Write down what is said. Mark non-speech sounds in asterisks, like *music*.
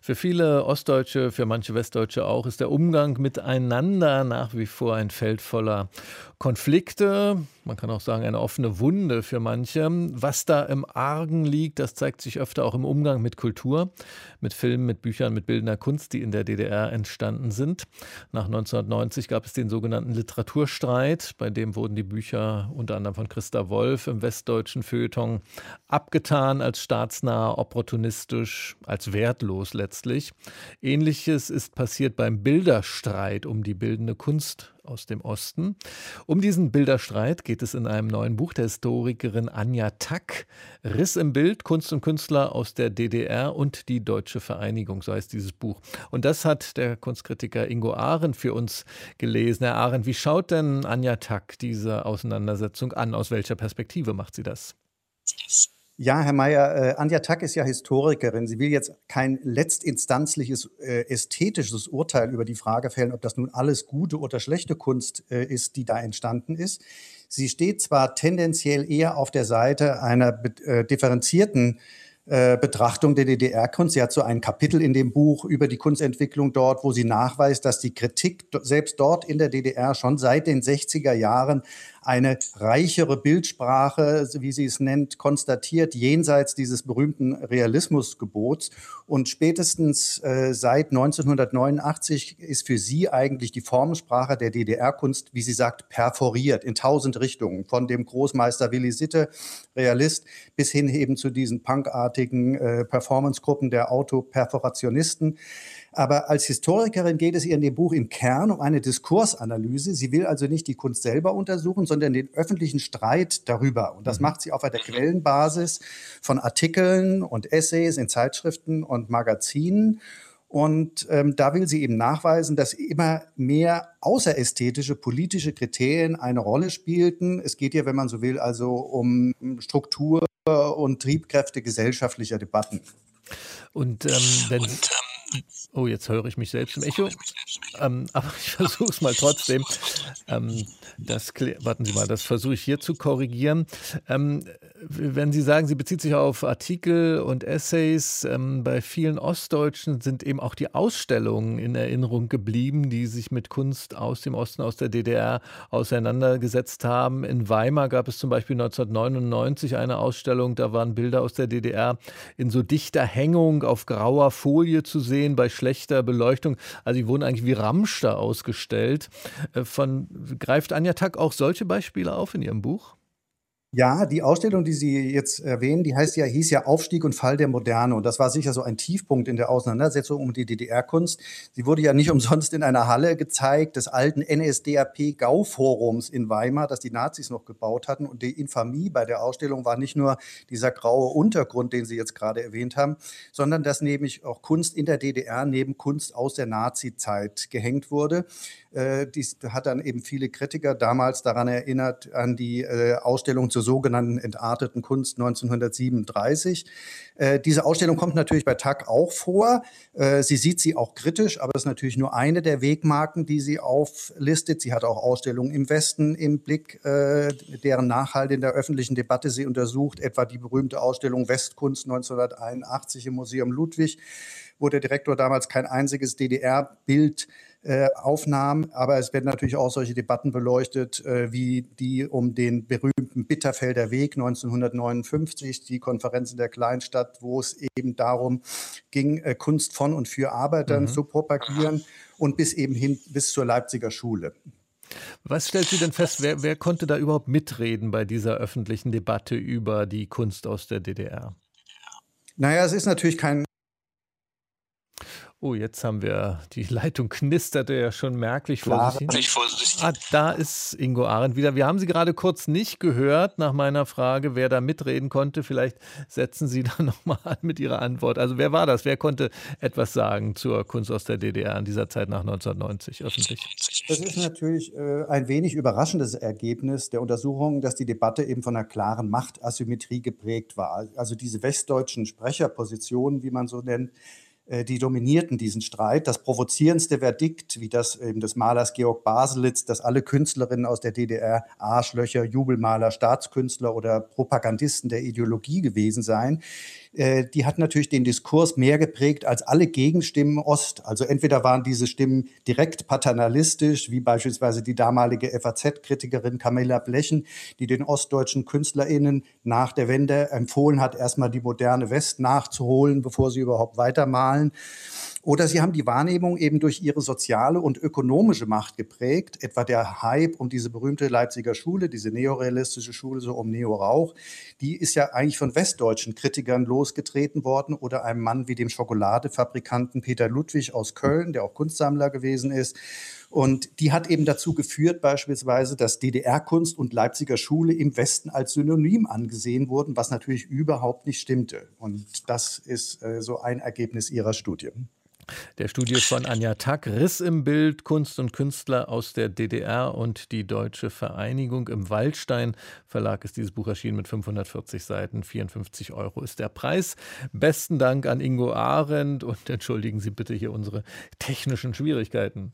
für viele Ostdeutsche, für manche Westdeutsche auch, ist der Umgang miteinander nach wie vor ein Feld voller Konflikte, man kann auch sagen, eine offene Wunde für manche. Was da im Argen liegt, das zeigt sich öfter auch im Umgang mit Kultur, mit Filmen, mit Büchern, mit bildender Kunst, die in der DDR entstanden sind. Nach 1990 gab es den sogenannten Literaturstreit, bei dem wurden die Bücher unter anderem von Christa Wolf im westdeutschen Feuilleton abgetan als staatsnah, opportunistisch, als wertlos letztlich. Ähnliches ist passiert beim Bilderstreit um die bildende Kunst aus dem Osten. Um diesen Bilderstreit geht es in einem neuen Buch der Historikerin Anja Tack. Riss im Bild, Kunst und Künstler aus der DDR und die Deutsche Vereinigung, so heißt dieses Buch. Und das hat der Kunstkritiker Ingo Arendt für uns gelesen. Herr Arendt, wie schaut denn Anja Tack diese Auseinandersetzung an? Aus welcher Perspektive macht sie das? Ja, Herr Mayer, äh, Anja Tack ist ja Historikerin. Sie will jetzt kein letztinstanzliches äh, ästhetisches Urteil über die Frage fällen, ob das nun alles gute oder schlechte Kunst äh, ist, die da entstanden ist. Sie steht zwar tendenziell eher auf der Seite einer äh, differenzierten äh, Betrachtung der DDR-Kunst. Sie hat so ein Kapitel in dem Buch über die Kunstentwicklung dort, wo sie nachweist, dass die Kritik selbst dort in der DDR schon seit den 60er Jahren eine reichere Bildsprache, wie sie es nennt, konstatiert, jenseits dieses berühmten Realismusgebots. Und spätestens äh, seit 1989 ist für sie eigentlich die Formensprache der DDR-Kunst, wie sie sagt, perforiert in tausend Richtungen, von dem Großmeister Willi Sitte, Realist, bis hin eben zu diesen punkartigen äh, Performancegruppen der Autoperforationisten. Aber als Historikerin geht es ihr in dem Buch im Kern um eine Diskursanalyse. Sie will also nicht die Kunst selber untersuchen, sondern den öffentlichen Streit darüber. Und das mhm. macht sie auf einer Quellenbasis von Artikeln und Essays in Zeitschriften und Magazinen. Und ähm, da will sie eben nachweisen, dass immer mehr außerästhetische politische Kriterien eine Rolle spielten. Es geht ja, wenn man so will, also um Struktur und Triebkräfte gesellschaftlicher Debatten. Und ähm, wenn, und, Oh, jetzt höre ich mich selbst im Echo. Ähm, aber ich versuche es mal trotzdem. Ähm, das, warten Sie mal, das versuche ich hier zu korrigieren. Ähm, wenn Sie sagen, Sie bezieht sich auf Artikel und Essays, ähm, bei vielen Ostdeutschen sind eben auch die Ausstellungen in Erinnerung geblieben, die sich mit Kunst aus dem Osten, aus der DDR auseinandergesetzt haben. In Weimar gab es zum Beispiel 1999 eine Ausstellung, da waren Bilder aus der DDR in so dichter Hängung auf grauer Folie zu sehen, bei schlechter Beleuchtung. Also die wurden eigentlich wie Ramster ausgestellt. Äh, von, greift Anja Tack auch solche Beispiele auf in ihrem Buch? Ja, die Ausstellung, die Sie jetzt erwähnen, die heißt ja, hieß ja Aufstieg und Fall der Moderne. Und das war sicher so ein Tiefpunkt in der Auseinandersetzung um die DDR-Kunst. Sie wurde ja nicht *laughs* umsonst in einer Halle gezeigt, des alten NSDAP-Gau-Forums in Weimar, das die Nazis noch gebaut hatten. Und die Infamie bei der Ausstellung war nicht nur dieser graue Untergrund, den Sie jetzt gerade erwähnt haben, sondern dass nämlich auch Kunst in der DDR neben Kunst aus der Nazi-Zeit gehängt wurde. Äh, dies hat dann eben viele Kritiker damals daran erinnert, an die äh, Ausstellung zur sogenannten entarteten Kunst 1937. Äh, diese Ausstellung kommt natürlich bei TAG auch vor. Äh, sie sieht sie auch kritisch, aber es ist natürlich nur eine der Wegmarken, die sie auflistet. Sie hat auch Ausstellungen im Westen im Blick, äh, deren Nachhalt in der öffentlichen Debatte sie untersucht, etwa die berühmte Ausstellung Westkunst 1981 im Museum Ludwig, wo der Direktor damals kein einziges DDR-Bild äh, aufnahm. Aber es werden natürlich auch solche Debatten beleuchtet, äh, wie die um den berühmten Bitterfelder Weg 1959, die Konferenz in der Kleinstadt, wo es eben darum ging, äh, Kunst von und für Arbeitern mhm. zu propagieren und bis eben hin bis zur Leipziger Schule. Was stellt sie denn fest, wer, wer konnte da überhaupt mitreden bei dieser öffentlichen Debatte über die Kunst aus der DDR? Naja, es ist natürlich kein Oh, jetzt haben wir, die *laughs* Leitung knisterte ja schon merklich vor sich hin. Ah, da ist Ingo Arendt wieder. Wir haben Sie gerade kurz nicht gehört nach meiner Frage, wer da mitreden konnte. Vielleicht setzen Sie *laughs* da nochmal an mit Ihrer Antwort. Also wer war das? Wer konnte etwas sagen zur Kunst aus der DDR in dieser Zeit nach 1990 öffentlich? Das ist natürlich äh, ein wenig überraschendes Ergebnis der Untersuchung, dass die Debatte eben von einer klaren Machtasymmetrie geprägt war. Also diese westdeutschen Sprecherpositionen, wie man so nennt, die dominierten diesen Streit. Das provozierendste Verdikt, wie das eben des Malers Georg Baselitz, dass alle Künstlerinnen aus der DDR Arschlöcher, Jubelmaler, Staatskünstler oder Propagandisten der Ideologie gewesen seien, äh, die hat natürlich den Diskurs mehr geprägt als alle Gegenstimmen Ost. Also entweder waren diese Stimmen direkt paternalistisch, wie beispielsweise die damalige FAZ-Kritikerin Camilla Blechen, die den ostdeutschen KünstlerInnen nach der Wende empfohlen hat, erstmal die moderne West nachzuholen, bevor sie überhaupt weitermalen. Oder sie haben die Wahrnehmung eben durch ihre soziale und ökonomische Macht geprägt, etwa der Hype um diese berühmte Leipziger Schule, diese neorealistische Schule so um Neo Rauch, die ist ja eigentlich von westdeutschen Kritikern losgetreten worden oder einem Mann wie dem Schokoladefabrikanten Peter Ludwig aus Köln, der auch Kunstsammler gewesen ist. Und die hat eben dazu geführt, beispielsweise, dass DDR-Kunst und Leipziger Schule im Westen als Synonym angesehen wurden, was natürlich überhaupt nicht stimmte. Und das ist äh, so ein Ergebnis ihrer Studie. Der Studie von Anja Tack, Riss im Bild, Kunst und Künstler aus der DDR und die Deutsche Vereinigung im Waldstein Verlag ist dieses Buch erschienen mit 540 Seiten, 54 Euro ist der Preis. Besten Dank an Ingo Arendt und entschuldigen Sie bitte hier unsere technischen Schwierigkeiten.